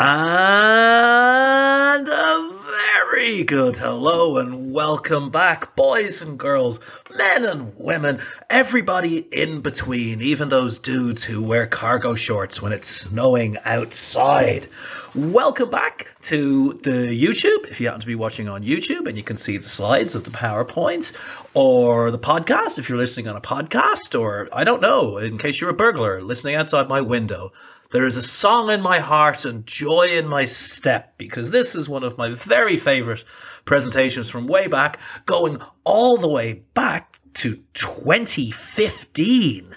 And a very good hello and welcome back, boys and girls, men and women, everybody in between, even those dudes who wear cargo shorts when it's snowing outside. Welcome back to the YouTube, if you happen to be watching on YouTube and you can see the slides of the PowerPoint, or the podcast if you're listening on a podcast, or I don't know, in case you're a burglar listening outside my window. There is a song in my heart and joy in my step because this is one of my very favorite presentations from way back, going all the way back to 2015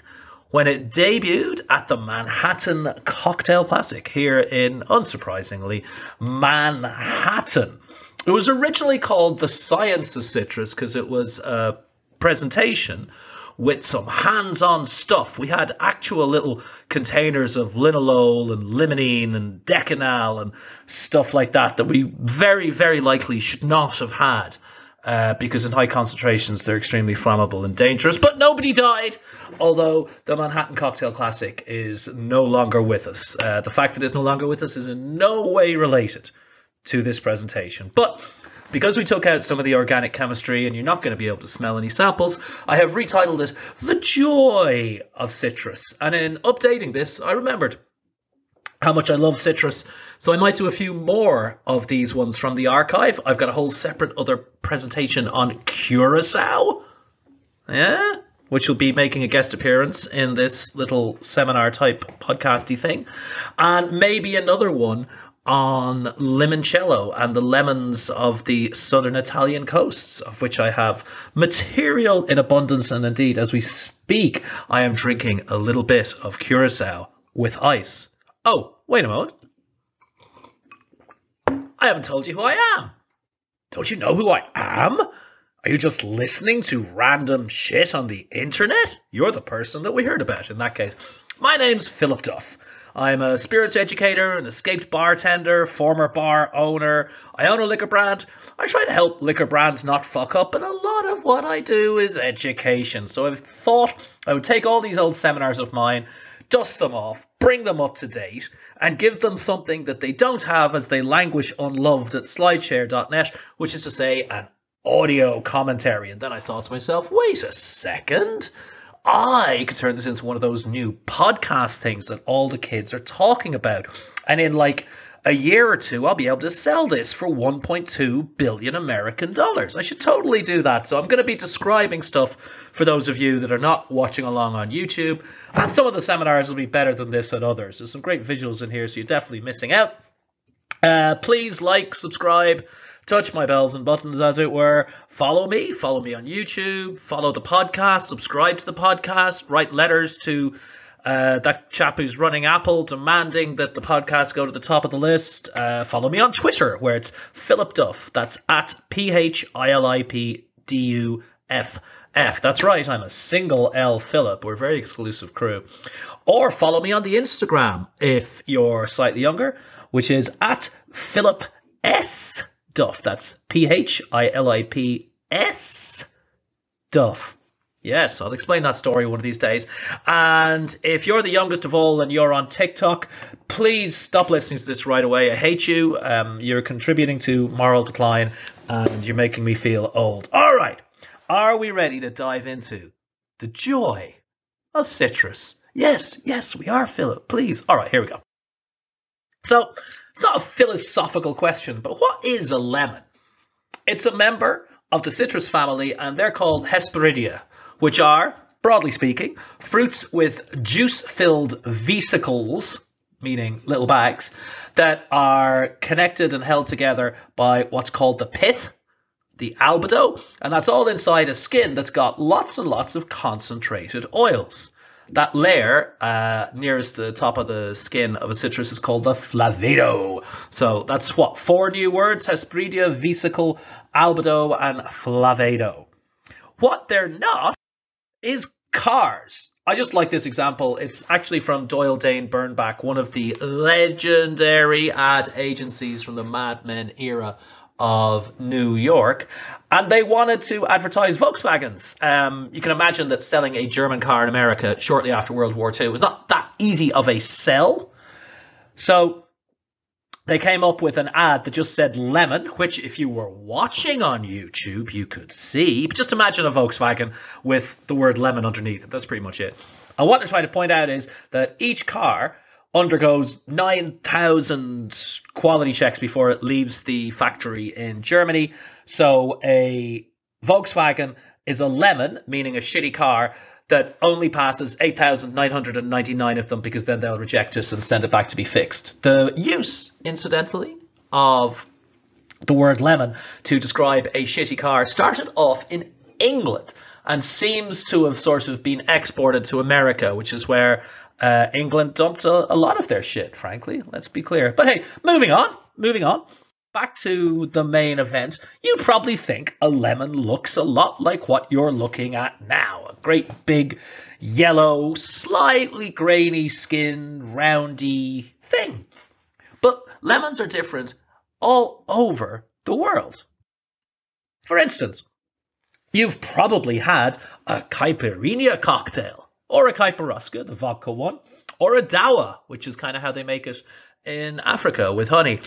when it debuted at the Manhattan Cocktail Classic here in, unsurprisingly, Manhattan. It was originally called The Science of Citrus because it was a presentation with some hands-on stuff. We had actual little containers of linalool and limonene and decanal and stuff like that that we very, very likely should not have had. Uh, because in high concentrations they're extremely flammable and dangerous. But nobody died, although the Manhattan Cocktail Classic is no longer with us. Uh, the fact that it's no longer with us is in no way related to this presentation. But because we took out some of the organic chemistry and you're not going to be able to smell any samples, I have retitled it The Joy of Citrus. And in updating this, I remembered how much I love citrus. So I might do a few more of these ones from the archive. I've got a whole separate other presentation on curacao. Yeah, which will be making a guest appearance in this little seminar type podcasty thing. And maybe another one on limoncello and the lemons of the southern Italian coasts, of which I have material in abundance. And indeed, as we speak, I am drinking a little bit of curacao with ice. Oh, wait a moment. I haven't told you who I am. Don't you know who I am? Are you just listening to random shit on the internet? You're the person that we heard about in that case. My name's Philip Duff. I'm a spirits educator, an escaped bartender, former bar owner. I own a liquor brand. I try to help liquor brands not fuck up, and a lot of what I do is education. So I've thought I would take all these old seminars of mine, dust them off, bring them up to date, and give them something that they don't have as they languish unloved at slideshare.net, which is to say, an audio commentary. And then I thought to myself, wait a second. I could turn this into one of those new podcast things that all the kids are talking about. And in like a year or two, I'll be able to sell this for 1.2 billion American dollars. I should totally do that. So I'm going to be describing stuff for those of you that are not watching along on YouTube. And some of the seminars will be better than this at others. There's some great visuals in here, so you're definitely missing out. Uh, please like, subscribe, touch my bells and buttons, as it were. Follow me, follow me on YouTube, follow the podcast, subscribe to the podcast, write letters to uh, that chap who's running Apple demanding that the podcast go to the top of the list. Uh, follow me on Twitter, where it's Philip Duff. That's at P H I L I P D U F F. That's right, I'm a single L Philip. We're a very exclusive crew. Or follow me on the Instagram if you're slightly younger, which is at Philip S. Duff. That's P H I L I P S. Duff. Yes, I'll explain that story one of these days. And if you're the youngest of all and you're on TikTok, please stop listening to this right away. I hate you. Um, you're contributing to moral decline and you're making me feel old. All right. Are we ready to dive into the joy of citrus? Yes, yes, we are, Philip. Please. All right, here we go. So, it's not a philosophical question, but what is a lemon? It's a member of the citrus family and they're called Hesperidia, which are, broadly speaking, fruits with juice-filled vesicles, meaning little bags, that are connected and held together by what's called the pith, the albedo, and that's all inside a skin that's got lots and lots of concentrated oils. That layer uh, nearest the top of the skin of a citrus is called the flavedo. So that's what four new words: Hesperidia, vesicle, albedo, and flavedo. What they're not is cars. I just like this example. It's actually from Doyle Dane Bernbach, one of the legendary ad agencies from the Mad Men era of New York, and they wanted to advertise Volkswagens. Um, you can imagine that selling a German car in America shortly after World War II was not that easy of a sell. So they came up with an ad that just said lemon, which if you were watching on YouTube, you could see. But just imagine a Volkswagen with the word lemon underneath it. That's pretty much it. And what they're trying to point out is that each car undergoes 9,000 quality checks before it leaves the factory in Germany. So a Volkswagen is a lemon, meaning a shitty car, that only passes 8,999 of them because then they'll reject us and send it back to be fixed. The use, incidentally, of the word lemon to describe a shitty car started off in England and seems to have sort of been exported to America, which is where uh, England dumped a, a lot of their shit, frankly. Let's be clear. But hey, moving on, moving on back to the main event, you probably think a lemon looks a lot like what you're looking at now. A great big yellow, slightly grainy skin, roundy thing. But lemons are different all over the world. For instance, you've probably had a caipirinha cocktail, or a caipiruska, the vodka one, or a dawa, which is kind of how they make it in Africa with honey.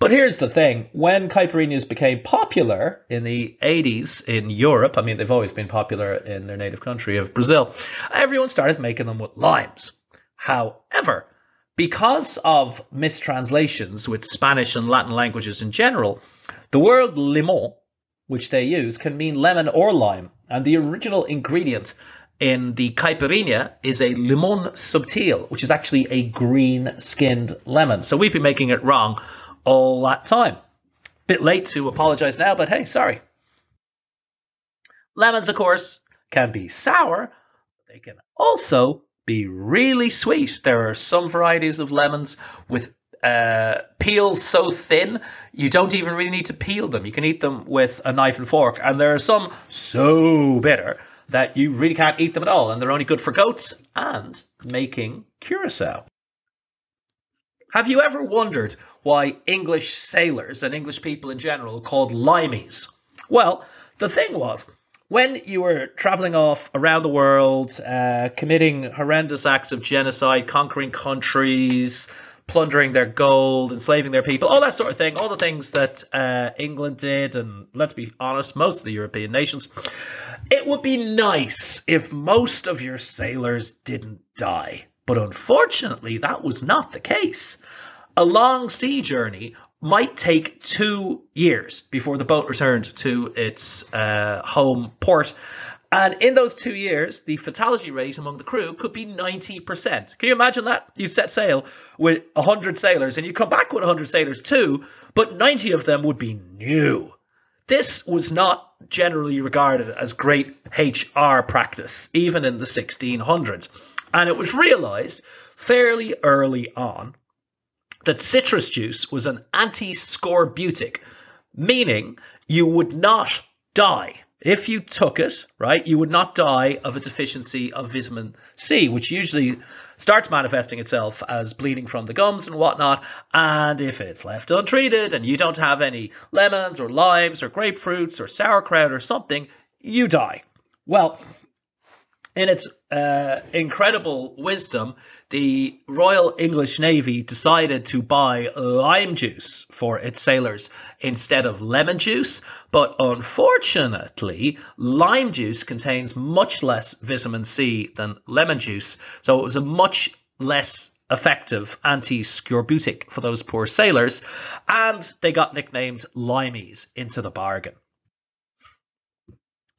But here's the thing when caipirinhas became popular in the 80s in Europe, I mean, they've always been popular in their native country of Brazil, everyone started making them with limes. However, because of mistranslations with Spanish and Latin languages in general, the word limon, which they use, can mean lemon or lime, and the original ingredient in the caipirinha is a limon subtil, which is actually a green skinned lemon. So we've been making it wrong all that time. Bit late to apologize now, but hey, sorry. Lemons, of course, can be sour. But they can also be really sweet. There are some varieties of lemons with uh, peels so thin you don't even really need to peel them. You can eat them with a knife and fork. And there are some so bitter that you really can't eat them at all. And they're only good for goats and making curacao. Have you ever wondered why English sailors and English people in general called limeys? Well, the thing was, when you were traveling off around the world, uh, committing horrendous acts of genocide, conquering countries, plundering their gold, enslaving their people, all that sort of thing, all the things that uh, England did, and let's be honest, most of the European nations, it would be nice if most of your sailors didn't die. But unfortunately, that was not the case. A long sea journey might take two years before the boat returned to its uh, home port. And in those two years, the fatality rate among the crew could be 90%. Can you imagine that? You set sail with 100 sailors and you come back with 100 sailors too, but 90 of them would be new. This was not generally regarded as great HR practice, even in the 1600s. And it was realized fairly early on that citrus juice was an anti-scorbutic, meaning you would not die. If you took it, right, you would not die of a deficiency of vitamin C, which usually starts manifesting itself as bleeding from the gums and whatnot. And if it's left untreated and you don't have any lemons or limes or grapefruits or sauerkraut or something, you die. Well, in its uh, incredible wisdom, the Royal English Navy decided to buy lime juice for its sailors instead of lemon juice. But unfortunately, lime juice contains much less vitamin C than lemon juice, so it was a much less effective anti-scorbutic for those poor sailors, and they got nicknamed limeys into the bargain.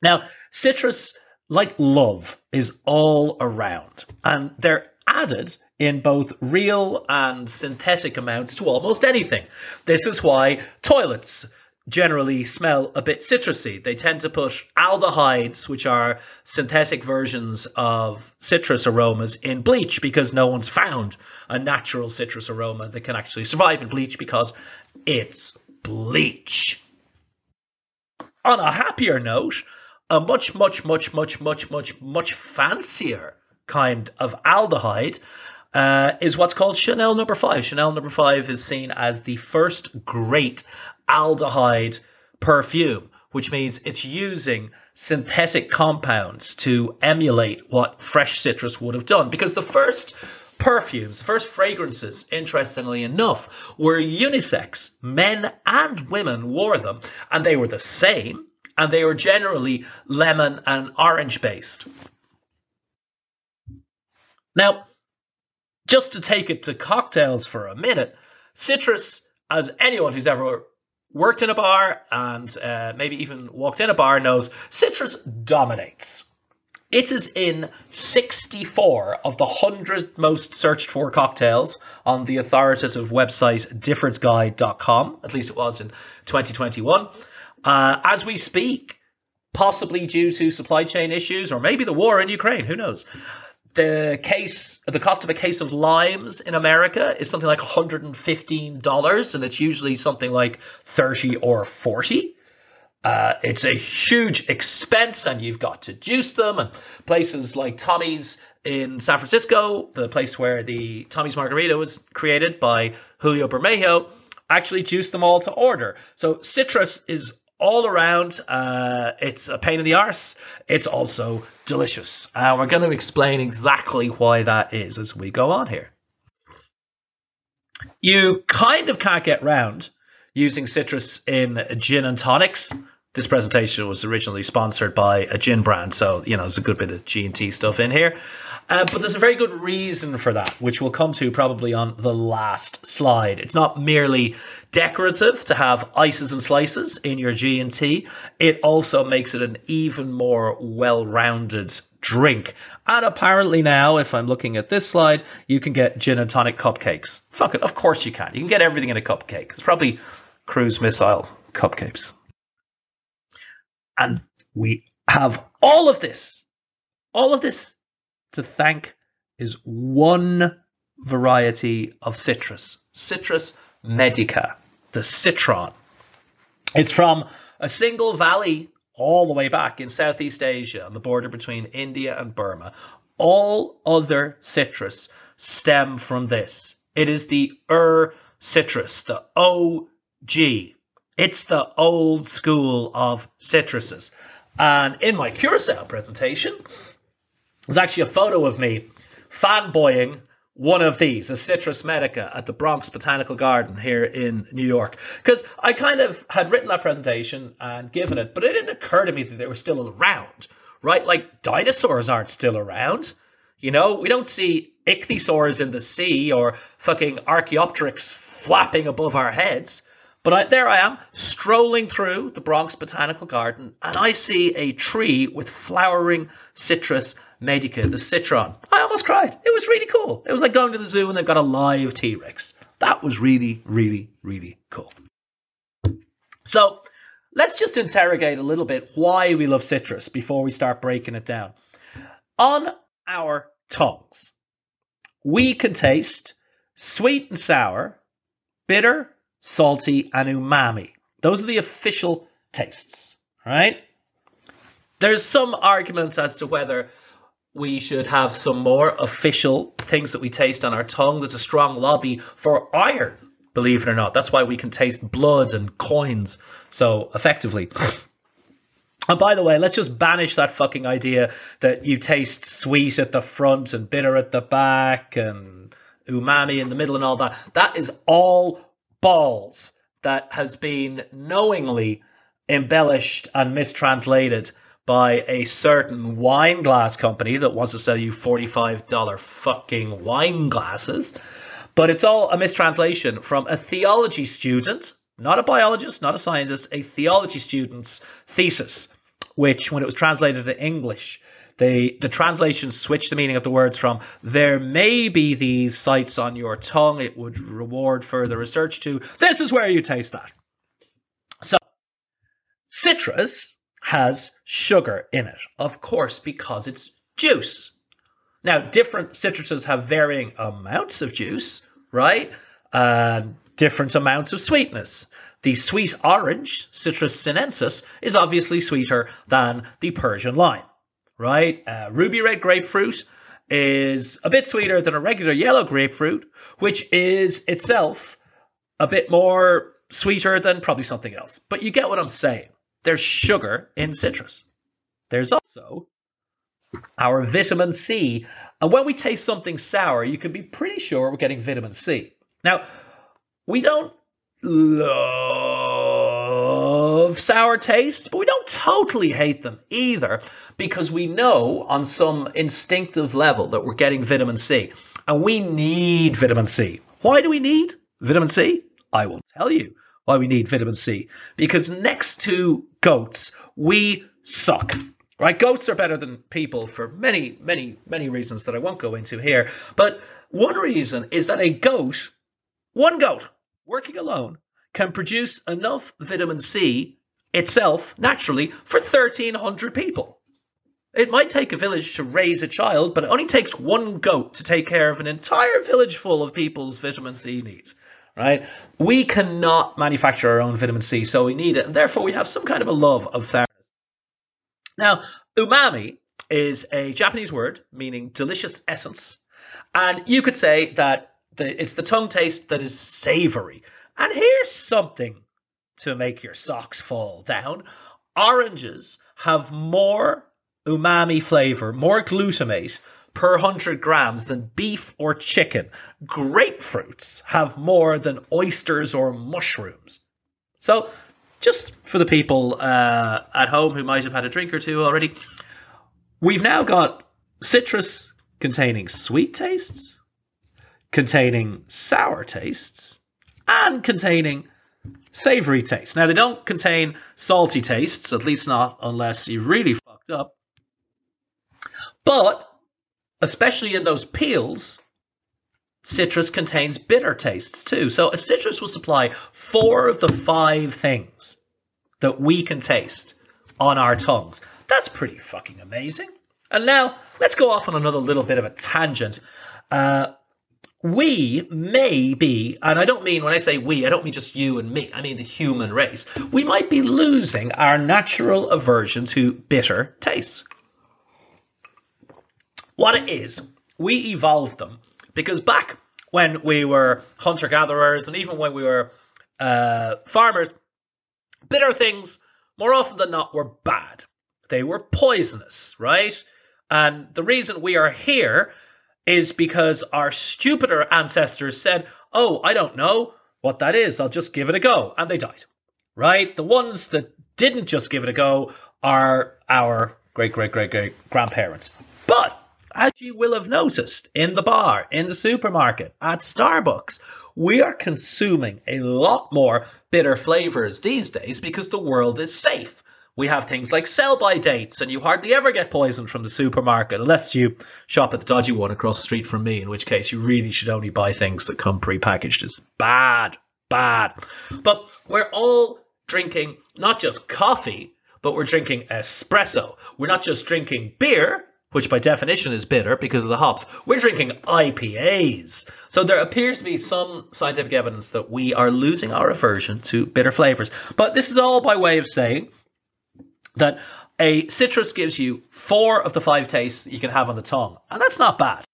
Now, citrus like love, is all around. And they're added in both real and synthetic amounts to almost anything. This is why toilets generally smell a bit citrusy. They tend to put aldehydes, which are synthetic versions of citrus aromas, in bleach because no one's found a natural citrus aroma that can actually survive in bleach because it's bleach. On a happier note, a much, much, much, much, much, much, much fancier kind of aldehyde uh, is what's called Chanel number five. Chanel number five is seen as the first great aldehyde perfume, which means it's using synthetic compounds to emulate what fresh citrus would have done. Because the first perfumes, the first fragrances, interestingly enough, were unisex. Men and women wore them, and they were the same, and they are generally lemon and orange based. Now, just to take it to cocktails for a minute, citrus, as anyone who's ever worked in a bar and uh, maybe even walked in a bar knows, citrus dominates. It is in 64 of the 100 most searched for cocktails on the authoritative website diffordsguide.com. At least it was in 2021. Uh, as we speak, possibly due to supply chain issues or maybe the war in Ukraine, who knows? the case, the cost of a case of limes in America is something like $115, and it's usually something like 30 or 40. Uh, it's a huge expense, and you've got to juice them. And places like Tommy's in San Francisco, the place where the Tommy's Margarita was created by Julio Bermejo, actually juice them all to order. So citrus is all around. Uh, it's a pain in the arse. It's also delicious. Uh, we're going to explain exactly why that is as we go on here. You kind of can't get round using citrus in gin and tonics. This presentation was originally sponsored by a gin brand, so you know there's a good bit of G and T stuff in here. Uh, but there's a very good reason for that, which we'll come to probably on the last slide. It's not merely decorative to have ices and slices in your G&T. It also makes it an even more well-rounded drink. And apparently now, if I'm looking at this slide, you can get gin and tonic cupcakes. Fuck it, of course you can. You can get everything in a cupcake. It's probably cruise missile cupcakes. And we have all of this, all of this to thank is one variety of citrus, Citrus medica, the citron. It's from a single valley all the way back in Southeast Asia on the border between India and Burma. All other citrus stem from this. It is the Ur citrus, the OG. It's the old school of citruses. And in my Curacao presentation, there's actually a photo of me fanboying one of these, a Citrus Medica at the Bronx Botanical Garden here in New York. Because I kind of had written that presentation and given it, but it didn't occur to me that they were still around, right? Like dinosaurs aren't still around. You know, we don't see ichthyosaurs in the sea or fucking Archaeopteryx flapping above our heads. But I, there I am, strolling through the Bronx Botanical Garden, and I see a tree with flowering citrus medica, the citron. I almost cried. It was really cool. It was like going to the zoo and they've got a live T Rex. That was really, really, really cool. So let's just interrogate a little bit why we love citrus before we start breaking it down. On our tongues, we can taste sweet and sour, bitter, salty, and umami. Those are the official tastes, right? There's some arguments as to whether we should have some more official things that we taste on our tongue. There's a strong lobby for iron, believe it or not. That's why we can taste bloods and coins so effectively. And by the way, let's just banish that fucking idea that you taste sweet at the front and bitter at the back and umami in the middle and all that. That is all balls that has been knowingly embellished and mistranslated by a certain wine glass company that wants to sell you $45 fucking wine glasses. But it's all a mistranslation from a theology student, not a biologist, not a scientist, a theology student's thesis, which, when it was translated to English, they, the translation switched the meaning of the words from there may be these sites on your tongue, it would reward further research to this is where you taste that. So, citrus has sugar in it, of course, because it's juice. Now, different citruses have varying amounts of juice, right? Uh, different amounts of sweetness. The sweet orange, Citrus sinensis, is obviously sweeter than the Persian lime right? Uh, ruby red grapefruit is a bit sweeter than a regular yellow grapefruit, which is itself a bit more sweeter than probably something else. But you get what I'm saying. There's sugar in citrus. There's also our vitamin C And when we taste something sour, you can be pretty sure we're getting vitamin C. Now, we don't love sour taste, but we don't totally hate them either because we know on some instinctive level that we're getting vitamin C. And we need vitamin C. Why do we need vitamin C? I will tell you why we need vitamin C. Because next to goats, we suck. Right? Goats are better than people for many, many, many reasons that I won't go into here. But one reason is that a goat, one goat, working alone, can produce enough vitamin C itself naturally for 1,300 people. It might take a village to raise a child, but it only takes one goat to take care of an entire village full of people's vitamin C needs. Right? We cannot manufacture our own vitamin C, so we need it, and therefore we have some kind of a love of sour now, umami is a Japanese word meaning delicious essence. And you could say that the, it's the tongue taste that is savory. And here's something to make your socks fall down. Oranges have more umami flavor, more glutamate per 100 grams than beef or chicken. Grapefruits have more than oysters or mushrooms. So just for the people uh, at home who might have had a drink or two already, we've now got citrus containing sweet tastes, containing sour tastes, and containing savory tastes. Now, they don't contain salty tastes, at least not unless you really fucked up. But, especially in those peels, citrus contains bitter tastes too. So a citrus will supply four of the five things that we can taste on our tongues. That's pretty fucking amazing. And now let's go off on another little bit of a tangent. Uh, we may be, and I don't mean when I say we, I don't mean just you and me, I mean the human race. We might be losing our natural aversion to bitter tastes. What it is, we evolved them because back when we were hunter gatherers and even when we were uh, farmers, bitter things, more often than not, were bad. They were poisonous, right? And the reason we are here is because our stupider ancestors said, Oh, I don't know what that is. I'll just give it a go. And they died, right? The ones that didn't just give it a go are our great, great, great, great grandparents. But as you will have noticed in the bar, in the supermarket, at Starbucks, we are consuming a lot more bitter flavors these days because the world is safe. We have things like sell by dates, and you hardly ever get poisoned from the supermarket unless you shop at the dodgy one across the street from me, in which case you really should only buy things that come pre-packaged. It's bad, bad. But we're all drinking not just coffee, but we're drinking espresso. We're not just drinking beer, which by definition is bitter because of the hops. We're drinking IPAs. So there appears to be some scientific evidence that we are losing our aversion to bitter flavors. But this is all by way of saying that a citrus gives you four of the five tastes you can have on the tongue, and that's not bad.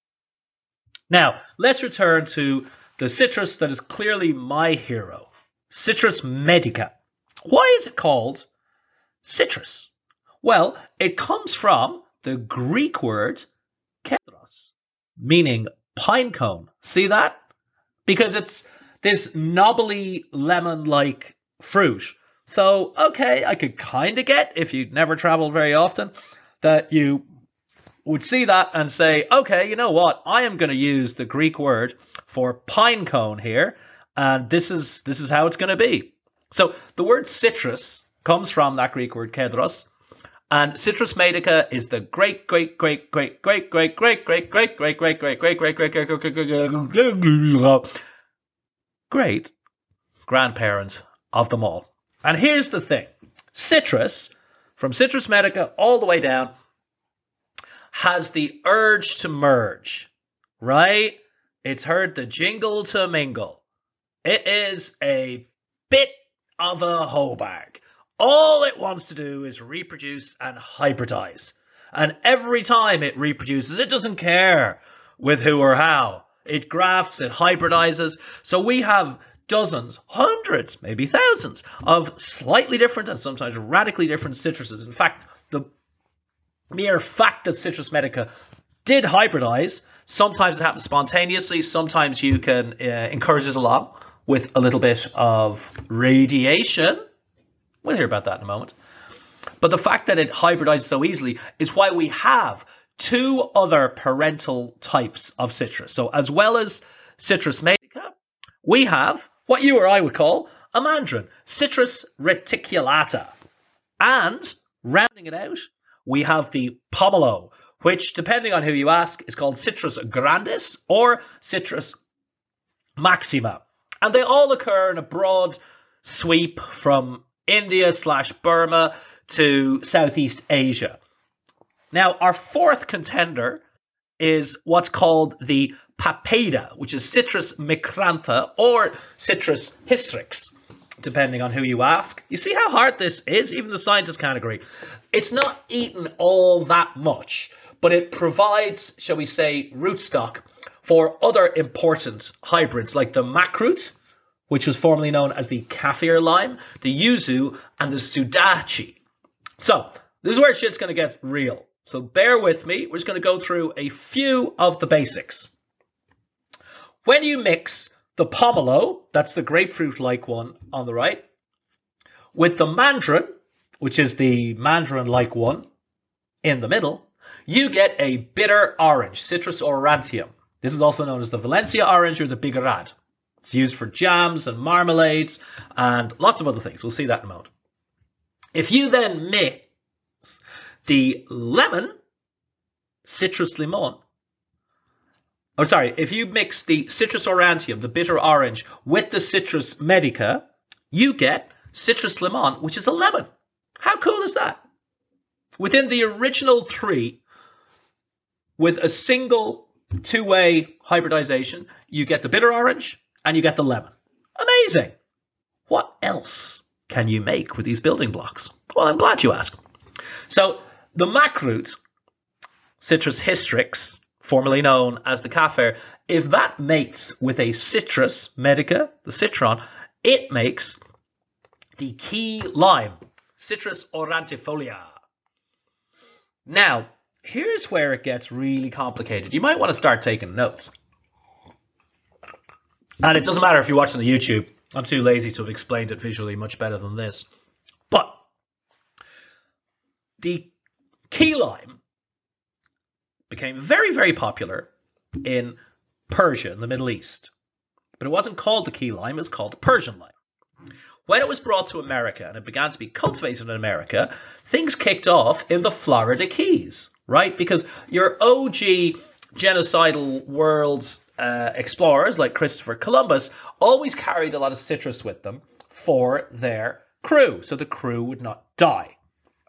Now, let's return to the citrus that is clearly my hero, Citrus medica. Why is it called citrus? Well, it comes from the Greek word kedros, meaning pine cone. See that? Because it's this knobbly lemon like fruit. So, okay, I could kind of get, if you'd never traveled very often, that you would see that and say, okay, you know what? I am going to use the Greek word for pine cone here, and this is this is how it's going to be. So the word citrus comes from that Greek word kedros, and Citrus medica is the great, great, great, great, great, great, great, great, great, great, great, great, great, great, great, great, great, great, great great grandparent of them all. And here's the thing citrus, from Citrus medica all the way down, has the urge to merge, right? It's heard the jingle to mingle. It is a bit of a hoe bag. All it wants to do is reproduce and hybridize. And every time it reproduces, it doesn't care with who or how. It grafts, it hybridizes. So we have dozens, hundreds, maybe thousands of slightly different and sometimes radically different citruses. In fact, the mere fact that Citrus medica did hybridize. Sometimes it happens spontaneously. Sometimes you can uh, encourage it along with a little bit of radiation. We'll hear about that in a moment. But the fact that it hybridizes so easily is why we have two other parental types of citrus. So as well as Citrus medica, we have what you or I would call a mandarin, Citrus reticulata. And rounding it out, we have the pomelo, which, depending on who you ask, is called Citrus grandis or Citrus maxima. And they all occur in a broad sweep from India slash Burma to Southeast Asia. Now, our fourth contender is what's called the papeda, which is Citrus micrantha or Citrus hystrix, depending on who you ask. You see how hard this is? Even the scientists can't agree. It's not eaten all that much, but it provides, shall we say, rootstock for other important hybrids like the makrut, which was formerly known as the kaffir lime, the yuzu, and the sudachi. So, this is where shit's going to get real. So bear with me. We're just going to go through a few of the basics. When you mix the pomelo, that's the grapefruit-like one on the right, with the mandarin, which is the mandarin-like one in the middle, you get a bitter orange, Citrus aurantium. This is also known as the Valencia orange or the bigarad. It's used for jams and marmalades and lots of other things. We'll see that in a moment. If you then mix the lemon, citrus limon, oh sorry, if you mix the citrus aurantium, the bitter orange, with the citrus medica, you get citrus limon, which is a lemon. How cool is that? Within the original three, with a single two-way hybridization, you get the bitter orange and you get the lemon. Amazing. What else can you make with these building blocks? Well, I'm glad you asked. So the makrut, Citrus hystrix, formerly known as the kaffir, if that mates with a citrus medica, the citron, it makes the key lime, Citrus aurantifolia. Now, here's where it gets really complicated. You might want to start taking notes. And it doesn't matter if you're watching the YouTube. I'm too lazy to have explained it visually much better than this. But the key lime became very, very popular in Persia, in the Middle East. But it wasn't called the key lime, it was called the Persian lime. When it was brought to America and it began to be cultivated in America, things kicked off in the Florida Keys, right? Because your OG genocidal world uh, explorers like Christopher Columbus always carried a lot of citrus with them for their crew, so the crew would not die.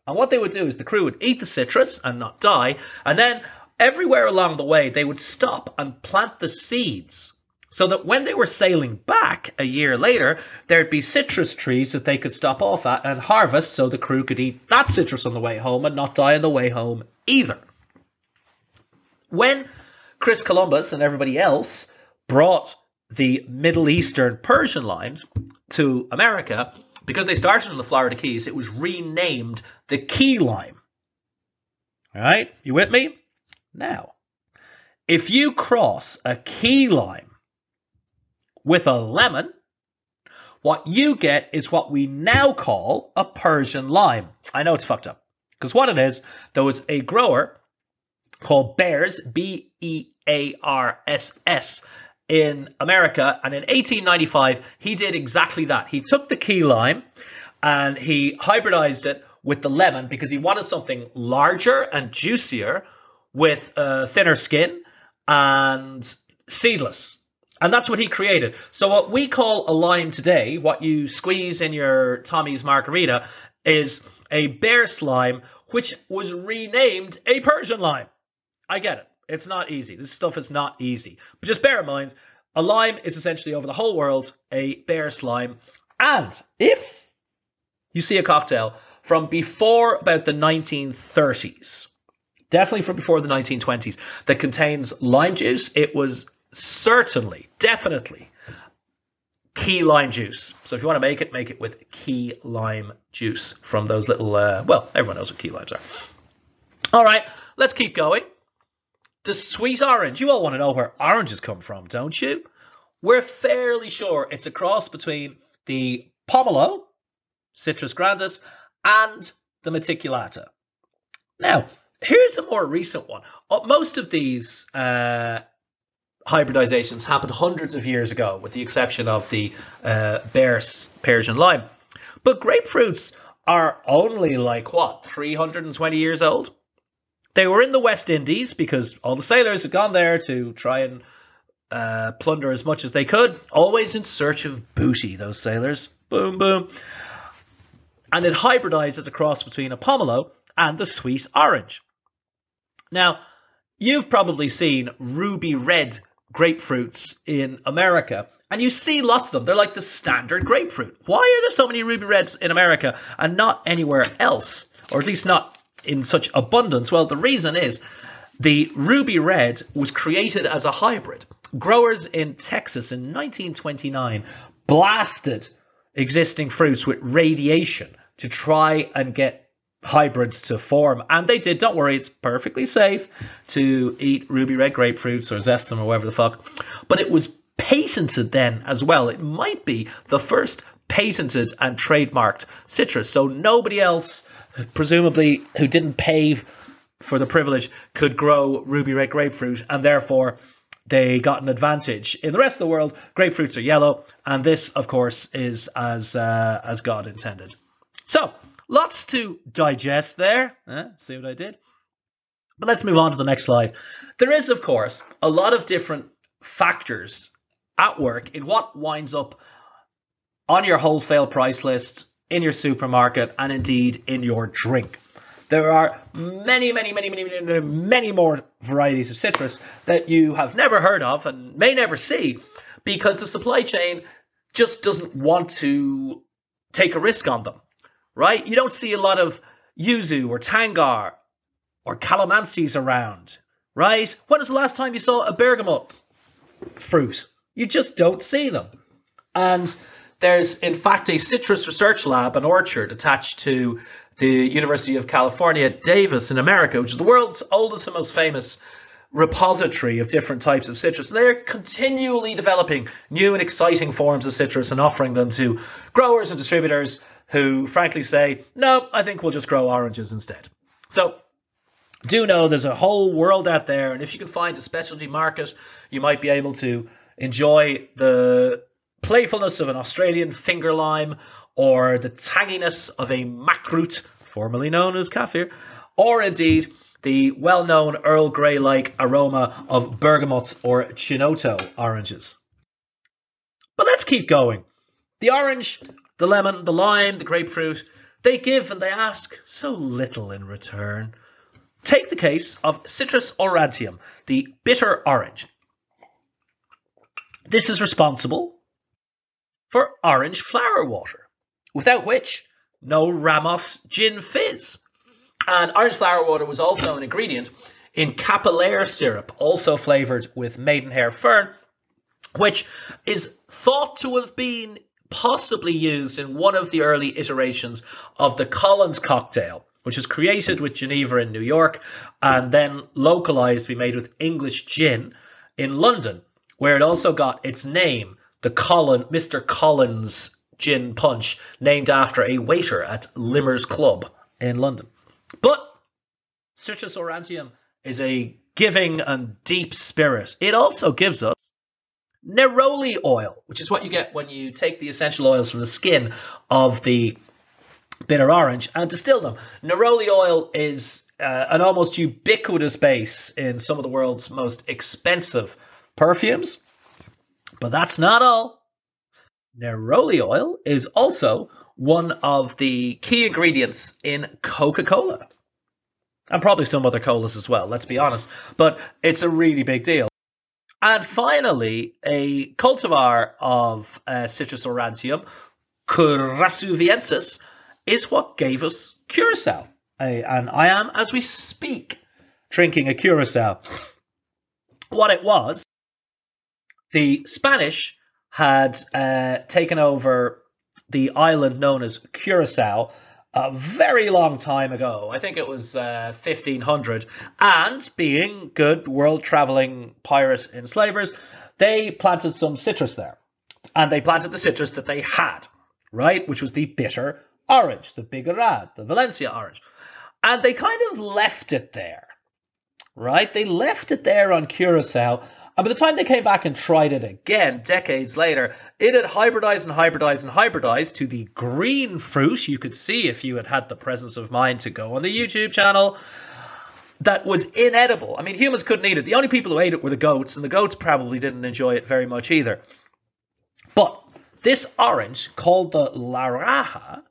And what they would do is the crew would eat the citrus and not die, and then everywhere along the way they would stop and plant the seeds so that when they were sailing back a year later, there'd be citrus trees that they could stop off at and harvest so the crew could eat that citrus on the way home and not die on the way home either. When Chris Columbus and everybody else brought the Middle Eastern Persian limes to America, because they started in the Florida Keys, it was renamed the key lime. All right, you with me? Now, if you cross a key lime with a lemon, what you get is what we now call a Persian lime. I know it's fucked up. Because what it is, there was a grower called Bearss, B E A R S S, in America. And in 1895, he did exactly that. He took the key lime and he hybridized it with the lemon because he wanted something larger and juicier with a thinner skin and seedless. And that's what he created. So what we call a lime today, what you squeeze in your Tommy's margarita, is a Bearss lime, which was renamed a Persian lime. I get it. It's not easy. This stuff is not easy. But just bear in mind, a lime is essentially over the whole world a Bearss lime. And if you see a cocktail from before about the 1930s, definitely from before the 1920s, that contains lime juice, it was certainly, definitely key lime juice. So if you want to make it, make it with key lime juice from those little, uh, well, everyone knows what key limes are. All right, let's keep going. the sweet orange. You all want to know where oranges come from, don't you? We're fairly sure it's a cross between the pomelo, Citrus grandis, and the reticulata. Now, here's a more recent one. Uh, most of these uh, hybridizations happened hundreds of years ago, with the exception of the uh, Persian lime. But grapefruits are only like what 320 years old. They were in the West Indies because all the sailors had gone there to try and uh, plunder as much as they could, always in search of booty. Those sailors, boom, boom, and it hybridized a cross between a pomelo and the sweet orange. Now, you've probably seen ruby red grapefruits in America, and you see lots of them. They're like the standard grapefruit. Why are there so many ruby reds in America and not anywhere else, or at least not in such abundance? Well, the reason is the ruby red was created as a hybrid. Growers in Texas in 1929 blasted existing fruits with radiation to try and get hybrids to form. And they did. Don't worry, it's perfectly safe to eat ruby red grapefruits or zest them or whatever the fuck. But it was patented then as well. It might be the first patented and trademarked citrus. So nobody else, presumably, who didn't pay for the privilege, could grow ruby red grapefruit, and therefore they got an advantage. In the rest of the world, grapefruits are yellow, and this, of course, is as uh, as God intended. So Lots to digest there. Eh? See what I did? But let's move on to the next slide. There is, of course, a lot of different factors at work in what winds up on your wholesale price list, in your supermarket, and indeed in your drink. There are many, many, many, many, many, many more varieties of citrus that you have never heard of and may never see because the supply chain just doesn't want to take a risk on them right? You don't see a lot of yuzu or tangar or calamansis around, right? When was the last time you saw a bergamot fruit? You just don't see them. And there's, in fact, a citrus research lab, an orchard attached to the University of California Davis in America, which is the world's oldest and most famous repository of different types of citrus. And they're continually developing new and exciting forms of citrus and offering them to growers and distributors who frankly say, no, I think we'll just grow oranges instead. So do know there's a whole world out there, and if you can find a specialty market, you might be able to enjoy the playfulness of an Australian finger lime or the tanginess of a makrut, formerly known as kaffir, or indeed the well-known Earl Grey-like aroma of bergamot or chinotto oranges. But let's keep going. The orange the lemon, the lime, the grapefruit, they give and they ask so little in return. Take the case of Citrus aurantium, the bitter orange. This is responsible for orange flower water, without which no Ramos gin fizz. And orange flower water was also an ingredient in capillaire syrup, also flavored with maidenhair fern, which is thought to have been possibly used in one of the early iterations of the Collins cocktail, which was created with Geneva in New York and then localized to be made with English gin in London, where it also got its name, the Collin, Mr. Collins Gin Punch, named after a waiter at Limmer's Club in London. But Citrus aurantium is a giving and deep spirit. It also gives us neroli oil, which is what you get when you take the essential oils from the skin of the bitter orange and distill them. Neroli oil is uh, an almost ubiquitous base in some of the world's most expensive perfumes. But that's not all. Neroli oil is also one of the key ingredients in Coca Cola. And probably some other colas as well, let's be honest. But it's a really big deal. And finally, a cultivar of uh, Citrus aurantium, Curassaviensis, is what gave us Curacao. and I am, as we speak, drinking a Curacao. What it was, the Spanish had uh, taken over the island known as Curacao a very long time ago. I think it was uh, 1500. And being good world traveling pirate enslavers, they planted some citrus there. And they planted the citrus that they had, right? Which was the bitter orange, the Bigarad, the Valencia orange. And they kind of left it there, right? They left it there on Curacao and by the time they came back and tried it again, decades later, it had hybridized and hybridized and hybridized to the green fruit you could see if you had had the presence of mind to go on the YouTube channel. That was inedible. I mean, humans couldn't eat it. The only people who ate it were the goats, and the goats probably didn't enjoy it very much either. But this orange, called the Laraha,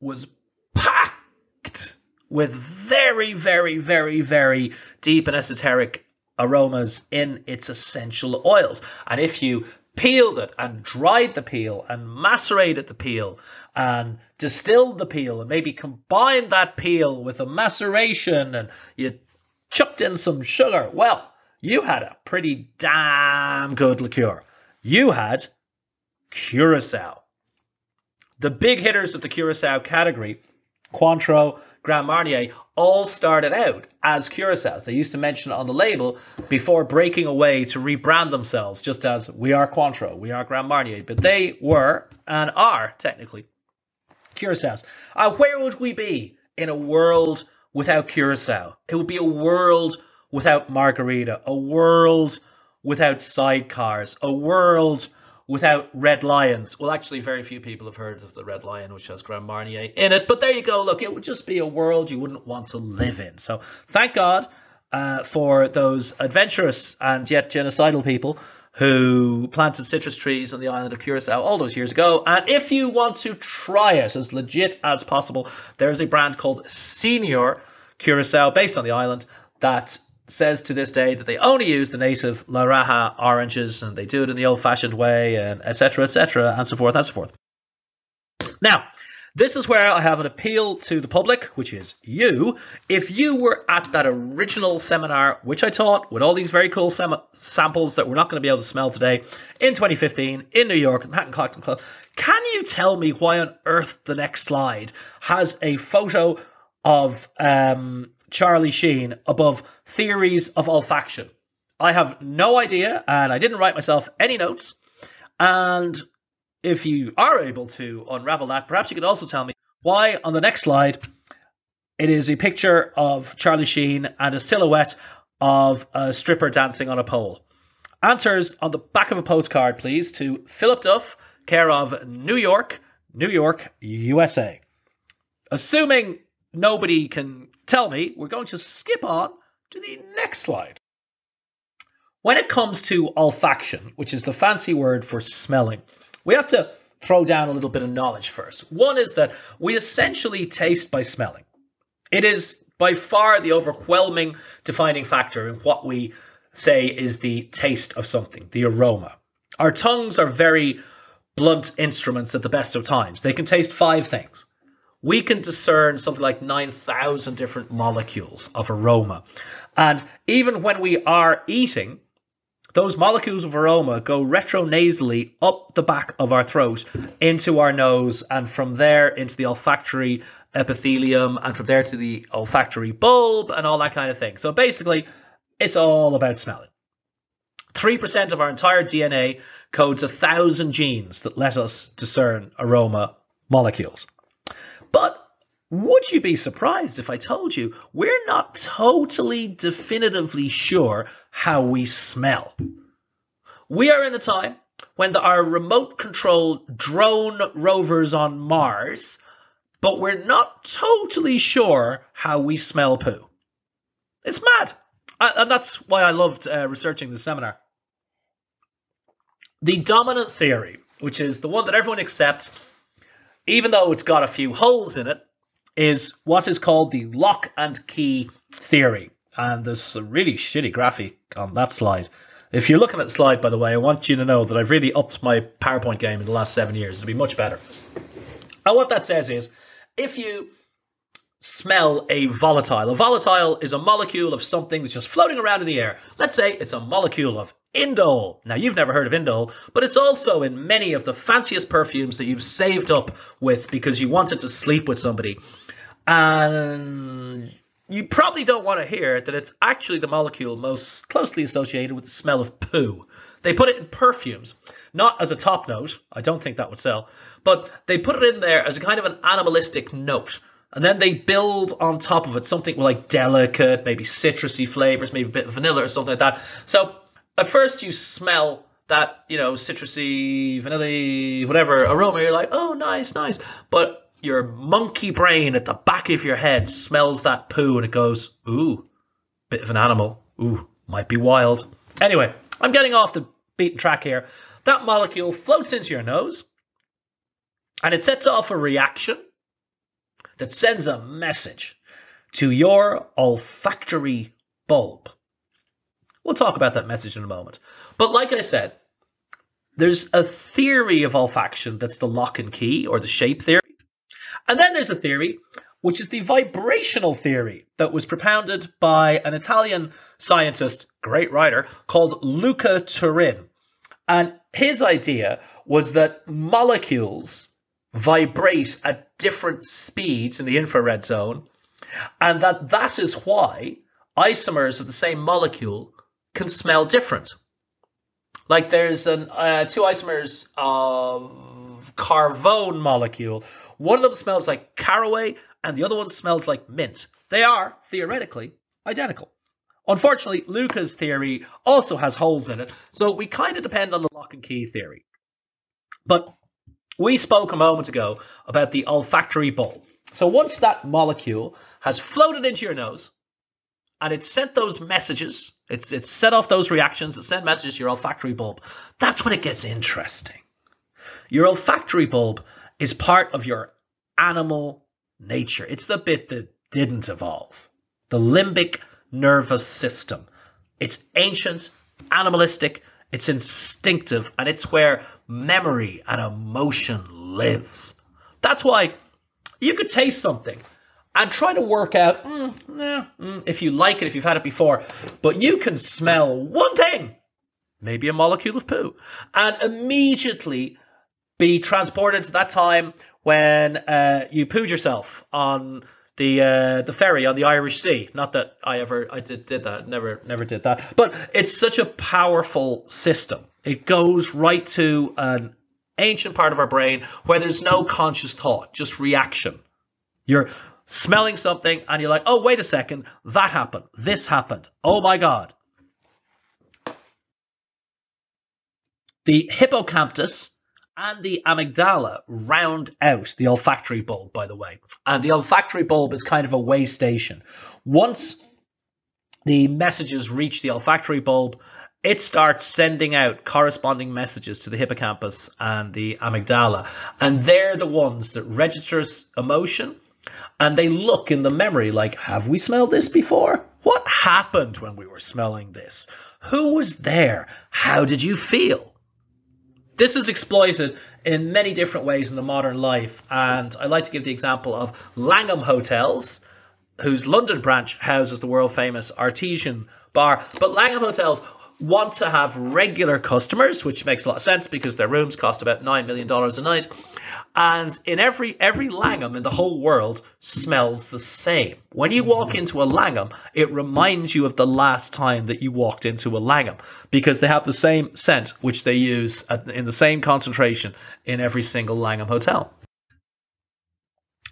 was packed with very, very, very, very deep and esoteric aromas in its essential oils. And if you peeled it and dried the peel and macerated the peel and distilled the peel and maybe combined that peel with a maceration and you chucked in some sugar, well, you had a pretty damn good liqueur. You had Curacao. The big hitters of the Curacao category, Cointreau, Grand Marnier all started out as Curaçaos. They used to mention it on the label before breaking away to rebrand themselves, just as we are Cointreau, we are Grand Marnier. But they were and are technically Curaçaos. Uh, where would we be in a world without Curacao? It would be a world without margarita, a world without sidecars, a world without Red Lions. Well, actually, very few people have heard of the Red Lion, which has Grand Marnier in it. But there you go. Look, it would just be a world you wouldn't want to live in. So thank God uh, for those adventurous and yet genocidal people who planted citrus trees on the island of Curacao all those years ago. And if you want to try it as legit as possible, there is a brand called Senior Curacao based on the island that says to this day that they only use the native Laraha oranges and they do it in the old fashioned way and etc etc and so forth and so forth. Now, this is where I have an appeal to the public, which is you. If you were at that original seminar, which I taught with all these very cool sem- samples that we're not going to be able to smell today in 2015 in New York, Manhattan Cocktail Club, can you tell me why on earth the next slide has a photo of um, Charlie Sheen above theories of olfaction. I have no idea, and I didn't write myself any notes. And if you are able to unravel that, perhaps you could also tell me why on the next slide it is a picture of Charlie Sheen and a silhouette of a stripper dancing on a pole. Answers on the back of a postcard, please, to Philip Duff, care of New York, New York, USA. Assuming nobody can tell me, we're going to skip on to the next slide. When it comes to olfaction, which is the fancy word for smelling, we have to throw down a little bit of knowledge first. One is that we essentially taste by smelling. It is by far the overwhelming defining factor in what we say is the taste of something, the aroma. Our tongues are very blunt instruments at the best of times. They can taste five things we can discern something like 9,000 different molecules of aroma. And even when we are eating, those molecules of aroma go retronasally up the back of our throat into our nose and from there into the olfactory epithelium and from there to the olfactory bulb and all that kind of thing. So basically, it's all about smelling. 3% of our entire DNA codes a thousand genes that let us discern aroma molecules. But would you be surprised if I told you we're not totally definitively sure how we smell? We are in a time when there are remote controlled drone rovers on Mars, but we're not totally sure how we smell poo. It's mad. And that's why I loved uh, researching the seminar. The dominant theory, which is the one that everyone accepts even though it's got a few holes in it, is what is called the lock and key theory. And there's a really shitty graphic on that slide. If you're looking at the slide, by the way, I want you to know that I've really upped my PowerPoint game in the last seven years. It'll be much better. And what that says is, if you smell a volatile, a volatile is a molecule of something that's just floating around in the air. Let's say it's a molecule of indole. Now, you've never heard of indole, but it's also in many of the fanciest perfumes that you've saved up with because you wanted to sleep with somebody. And you probably don't want to hear that it's actually the molecule most closely associated with the smell of poo. They put it in perfumes, not as a top note. I don't think that would sell, but they put it in there as a kind of an animalistic note. And then they build on top of it something like delicate, maybe citrusy flavors, maybe a bit of vanilla or something like that. So at first you smell that, you know, citrusy, vanilla, whatever aroma. You're like, oh, nice, nice. But your monkey brain at the back of your head smells that poo and it goes, ooh, bit of an animal. Ooh, might be wild. Anyway, I'm getting off the beaten track here. That molecule floats into your nose and it sets off a reaction that sends a message to your olfactory bulb. We'll talk about that message in a moment. But like I said, there's a theory of olfaction that's the lock and key or the shape theory. And then there's a theory which is the vibrational theory that was propounded by an Italian scientist, great writer, called Luca Turin. And his idea was that molecules vibrate at different speeds in the infrared zone, and that that is why isomers of the same molecule can smell different. Like there's an, uh, two isomers of carvone molecule. One of them smells like caraway, and the other one smells like mint. They are theoretically identical. Unfortunately, Luca's theory also has holes in it, so we kind of depend on the lock and key theory. But we spoke a moment ago about the olfactory bulb. So once that molecule has floated into your nose and it sent those messages, it's it's set off those reactions that send messages to your olfactory bulb, that's when it gets interesting. Your olfactory bulb is part of your animal nature. It's the bit that didn't evolve. The limbic nervous system. It's ancient, animalistic, it's instinctive, and it's where memory and emotion lives. That's why you could taste something and try to work out mm, mm, if you like it, if you've had it before, but you can smell one thing, maybe a molecule of poo, and immediately be transported to that time when uh, you pooed yourself on the uh, the ferry on the Irish Sea. Not that I ever I did did that. Never never did that. But it's such a powerful system. It goes right to an ancient part of our brain where there's no conscious thought, just reaction. You're smelling something and you're like, "Oh, wait a second, that happened. This happened. Oh my god." The hippocampus and the amygdala round out the olfactory bulb, by the way. And the olfactory bulb is kind of a way station. Once the messages reach the olfactory bulb, it starts sending out corresponding messages to the hippocampus and the amygdala. And they're the ones that registers emotion and they look in the memory like, have we smelled this before? What happened when we were smelling this? Who was there? How did you feel? This is exploited in many different ways in the modern life, and I like to give the example of Langham Hotels, whose London branch houses the world famous Artesian bar. But Langham Hotels want to have regular customers, which makes a lot of sense because their rooms cost about $9 million a night and in every every Langham in the whole world smells the same. When you walk into a Langham, it reminds you of the last time that you walked into a Langham because they have the same scent which they use at, in the same concentration in every single Langham hotel.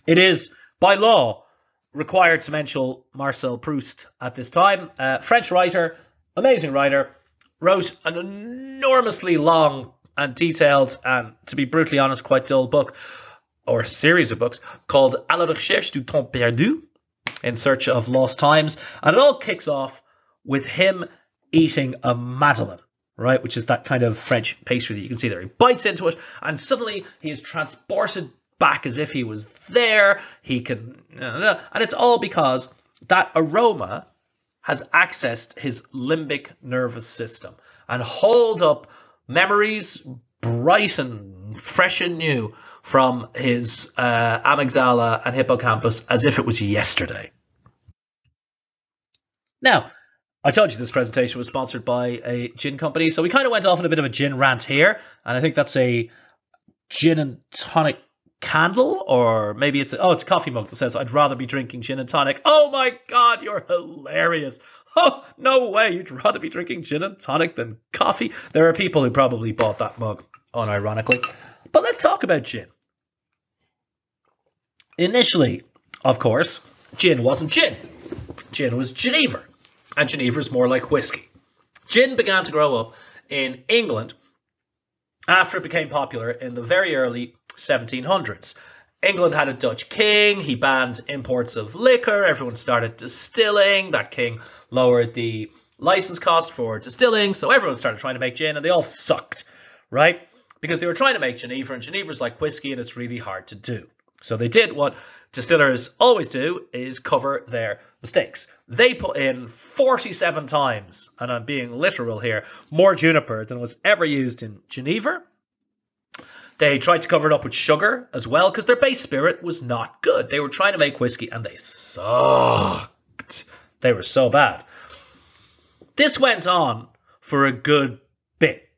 It is by law required to mention Marcel Proust at this time, uh, French writer, amazing writer, wrote an enormously long and detailed and, to be brutally honest, quite dull book or series of books called À la recherche du temps perdu, in search of lost times, and it all kicks off with him eating a madeleine. Right, which is that kind of French pastry that you can see there. He bites into it, and suddenly he is transported back as if he was there. He can, and it's all because that aroma has accessed his limbic nervous system and hold up memories bright and fresh and new from his uh, amygdala and hippocampus as if it was yesterday. Now, I told you this presentation was sponsored by a gin company, so we kind of went off on a bit of a gin rant here, and I think that's a gin and tonic candle, or maybe it's a, oh, it's a coffee mug that says I'd rather be drinking gin and tonic. Oh my god, you're hilarious! Oh no way, you'd rather be drinking gin and tonic than coffee. There are people who probably bought that mug unironically, but let's talk about gin. Initially, of course, gin wasn't gin. Gin was Geneva, and Genever is more like whiskey. Gin began to grow up in England after it became popular in the very early 1700s. England had a Dutch king, he banned imports of liquor, everyone started distilling, that king lowered the license cost for distilling, so everyone started trying to make gin and they all sucked, right? Because they were trying to make Geneva, and Geneva's like whiskey and it's really hard to do. So they did what distillers always do is cover their mistakes. They put in 47 times, and I'm being literal here, more juniper than was ever used in Genever. They tried to cover it up with sugar as well because their base spirit was not good. They were trying to make whiskey and they sucked. They were so bad. This went on for a good bit.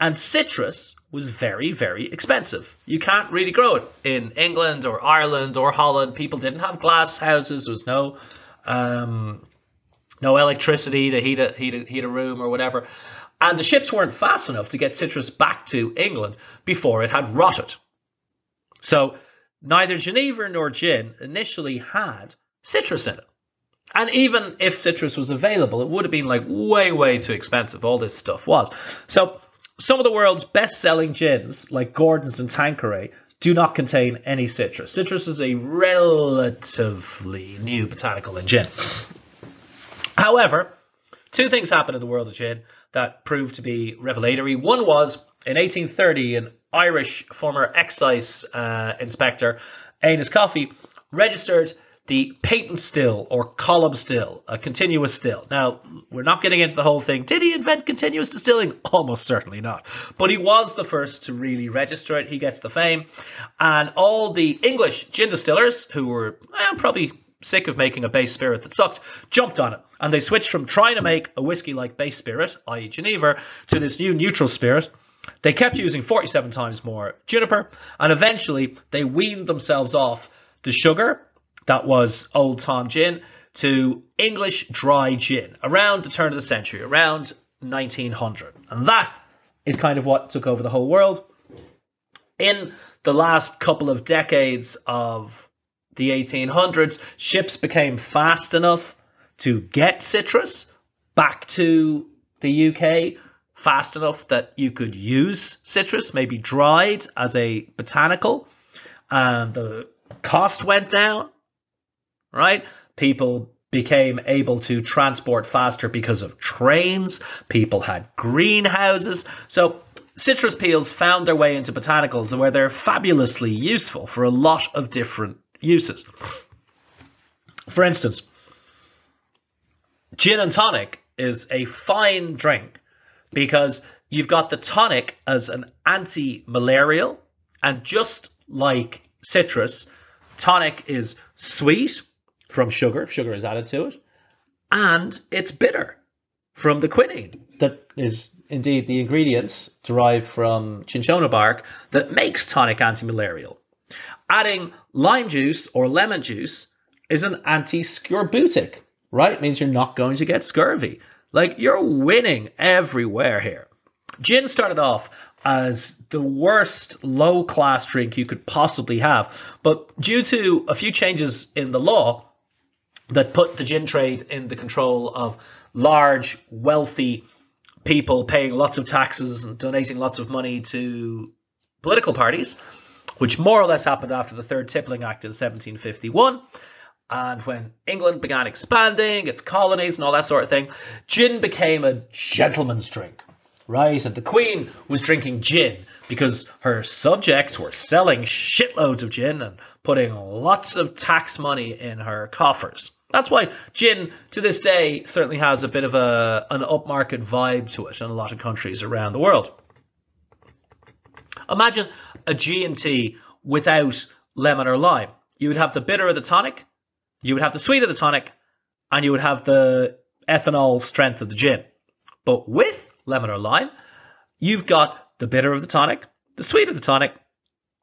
And citrus was very, very expensive. You can't really grow it in England or Ireland or Holland. People didn't have glass houses. There was no um, no electricity to heat a, heat, a, heat a room or whatever. And the ships weren't fast enough to get citrus back to England before it had rotted. So neither Geneva nor gin initially had citrus in it. And even if citrus was available, it would have been like way, way too expensive. All this stuff was. So some of the world's best selling gins, like Gordon's and Tanqueray, do not contain any citrus. Citrus is a relatively new botanical in gin. However, two things happened in the world of gin that proved to be revelatory. One was in 1830, an Irish former excise uh, inspector, Aeneas Coffey, registered the patent still or column still, a continuous still. Now, we're not getting into the whole thing. Did he invent continuous distilling? Almost certainly not. But he was the first to really register it. He gets the fame. And all the English gin distillers who were eh, probably sick of making a base spirit that sucked jumped on it. And they switched from trying to make a whiskey like base spirit, i.e., Genever, to this new neutral spirit. They kept using 47 times more juniper, and eventually they weaned themselves off the sugar that was Old Tom Gin to English dry gin around the turn of the century, around 1900. And that is kind of what took over the whole world. In the last couple of decades of the 1800s, ships became fast enough to get citrus back to the UK fast enough that you could use citrus, maybe dried as a botanical, and the cost went down right? People became able to transport faster because of trains. People had greenhouses. So citrus peels found their way into botanicals where they're fabulously useful for a lot of different uses. For instance, gin and tonic is a fine drink because you've got the tonic as an anti-malarial and just like citrus, tonic is sweet from sugar, sugar is added to it, and it's bitter from the quinine that is indeed the ingredients derived from cinchona bark that makes tonic antimalarial. Adding lime juice or lemon juice is an anti-scorbutic, right? It means you're not going to get scurvy. Like you're winning everywhere here. Gin started off as the worst low class drink you could possibly have, but due to a few changes in the law, that put the gin trade in the control of large, wealthy people paying lots of taxes and donating lots of money to political parties, which more or less happened after the Third Tippling Act in 1751. And when England began expanding its colonies and all that sort of thing, gin became a gentleman's drink, right? And the Queen was drinking gin because her subjects were selling shitloads of gin and putting lots of tax money in her coffers. That's why gin to this day certainly has a bit of a an upmarket vibe to it in a lot of countries around the world. Imagine a G&T without lemon or lime. You would have the bitter of the tonic, you would have the sweet of the tonic, and you would have the ethanol strength of the gin. But with lemon or lime, you've got the bitter of the tonic, the sweet of the tonic,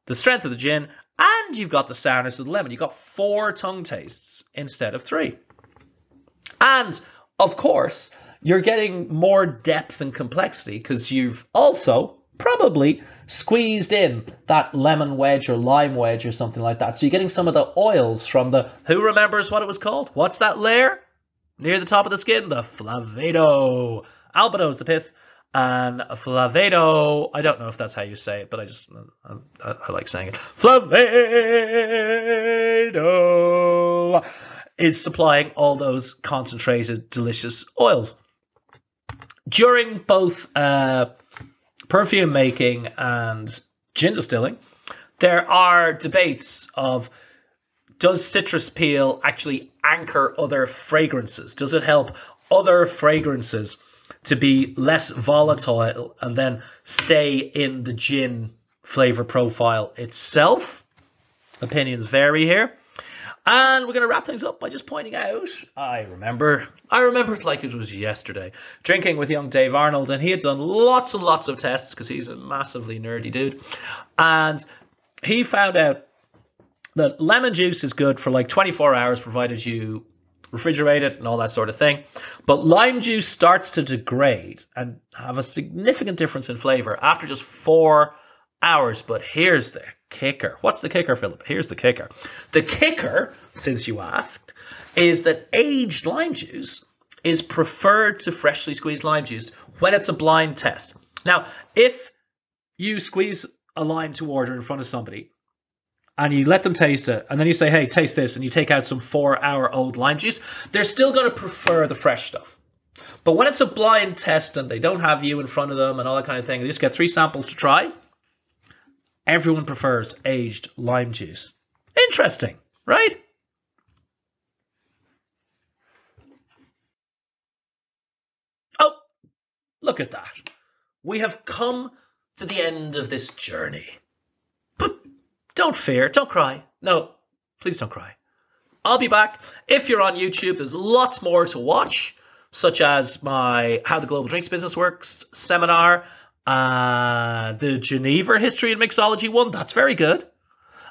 the strength of the gin, and you've got the sourness of the lemon. You've got four tongue tastes instead of three. And of course, you're getting more depth and complexity because you've also probably squeezed in that lemon wedge or lime wedge or something like that. So you're getting some of the oils from the, who remembers what it was called? What's that layer near the top of the skin? The flavedo. Albedo is the pith. And flavedo, I don't know if that's how you say it, but I just, I, I, I like saying it. Flavedo is supplying all those concentrated, delicious oils. During both uh, perfume making and gin distilling, there are debates of does citrus peel actually anchor other fragrances? Does it help other fragrances to be less volatile and then stay in the gin flavor profile itself? Opinions vary here. And we're going to wrap things up by just pointing out, I remember, I remember it like it was yesterday, drinking with young Dave Arnold, and he had done lots and lots of tests because he's a massively nerdy dude. And he found out that lemon juice is good for like 24 hours, provided you refrigerate it and all that sort of thing. But lime juice starts to degrade and have a significant difference in flavor after just four hours. But here's the kicker. What's the kicker, Philip? Here's the kicker. The kicker, since you asked, is that aged lime juice is preferred to freshly squeezed lime juice when it's a blind test. Now, if you squeeze a lime to order in front of somebody and you let them taste it, and then you say, hey, taste this, and you take out some four hour old lime juice, they're still going to prefer the fresh stuff. But when it's a blind test and they don't have you in front of them and all that kind of thing, they just get three samples to try everyone prefers aged lime juice. Interesting, right? Oh, look at that. We have come to the end of this journey. But don't fear, don't cry. No, please don't cry. I'll be back. If you're on YouTube, there's lots more to watch, such as my How the Global Drinks Business Works seminar uh, the Geneva History and Mixology one, that's very good.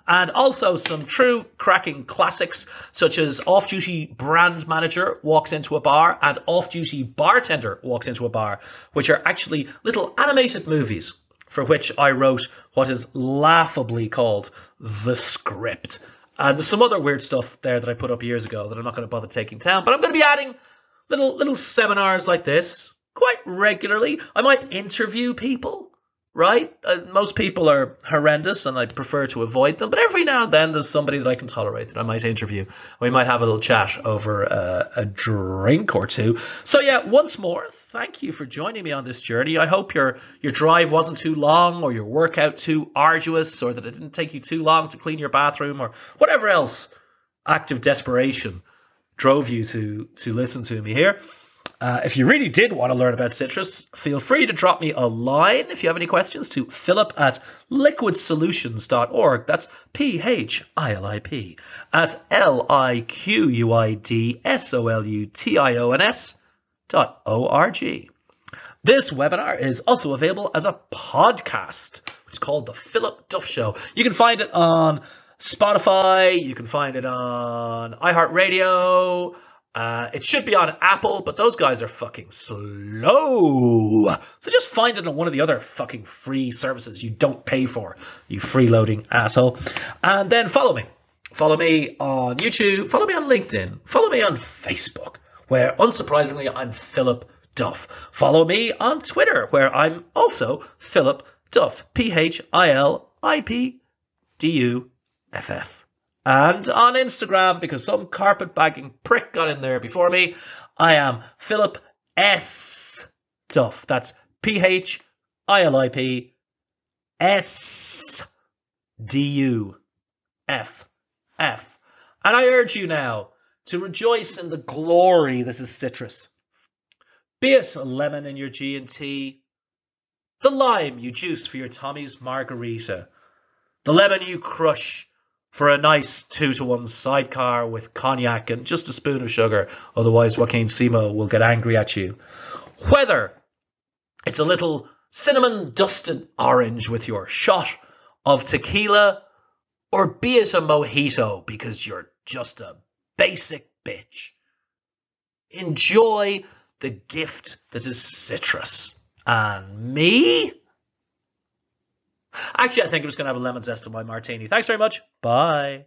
And also some true cracking classics, such as Off Duty Brand Manager Walks Into a Bar and Off Duty Bartender Walks Into a Bar, which are actually little animated movies for which I wrote what is laughably called the script. And there's some other weird stuff there that I put up years ago that I'm not going to bother taking down, but I'm going to be adding little little seminars like this quite regularly. I might interview people, right? Uh, most people are horrendous and I'd prefer to avoid them, but every now and then there's somebody that I can tolerate that I might interview. We might have a little chat over uh, a drink or two. So yeah, once more, thank you for joining me on this journey. I hope your your drive wasn't too long or your workout too arduous or that it didn't take you too long to clean your bathroom or whatever else act of desperation drove you to to listen to me here. Uh, if you really did want to learn about citrus, feel free to drop me a line if you have any questions to philip at liquidsolutions.org. That's P H I L I P at L I Q U I D S O L U T I O N S dot O R G. This webinar is also available as a podcast, which is called The Philip Duff Show. You can find it on Spotify, you can find it on iHeartRadio. Uh, it should be on Apple, but those guys are fucking slow. So just find it on one of the other fucking free services you don't pay for, you freeloading asshole. And then follow me. Follow me on YouTube. Follow me on LinkedIn. Follow me on Facebook, where unsurprisingly I'm Philip Duff. Follow me on Twitter, where I'm also Philip Duff. P H I L I P D U F F and on Instagram because some carpet bagging prick got in there before me. I am Philip S. Duff. That's P H I L I P S D U F F. And I urge you now to rejoice in the glory this is citrus. Be it a lemon in your G&T, the lime you juice for your Tommy's margarita, the lemon you crush for a nice two to one sidecar with cognac and just a spoon of sugar. Otherwise, Joaquin Simo will get angry at you. Whether it's a little cinnamon dusted orange with your shot of tequila, or be it a mojito because you're just a basic bitch. Enjoy the gift that is citrus. And me? Actually, I think I'm just going to have a lemon zest in my martini. Thanks very much. Bye.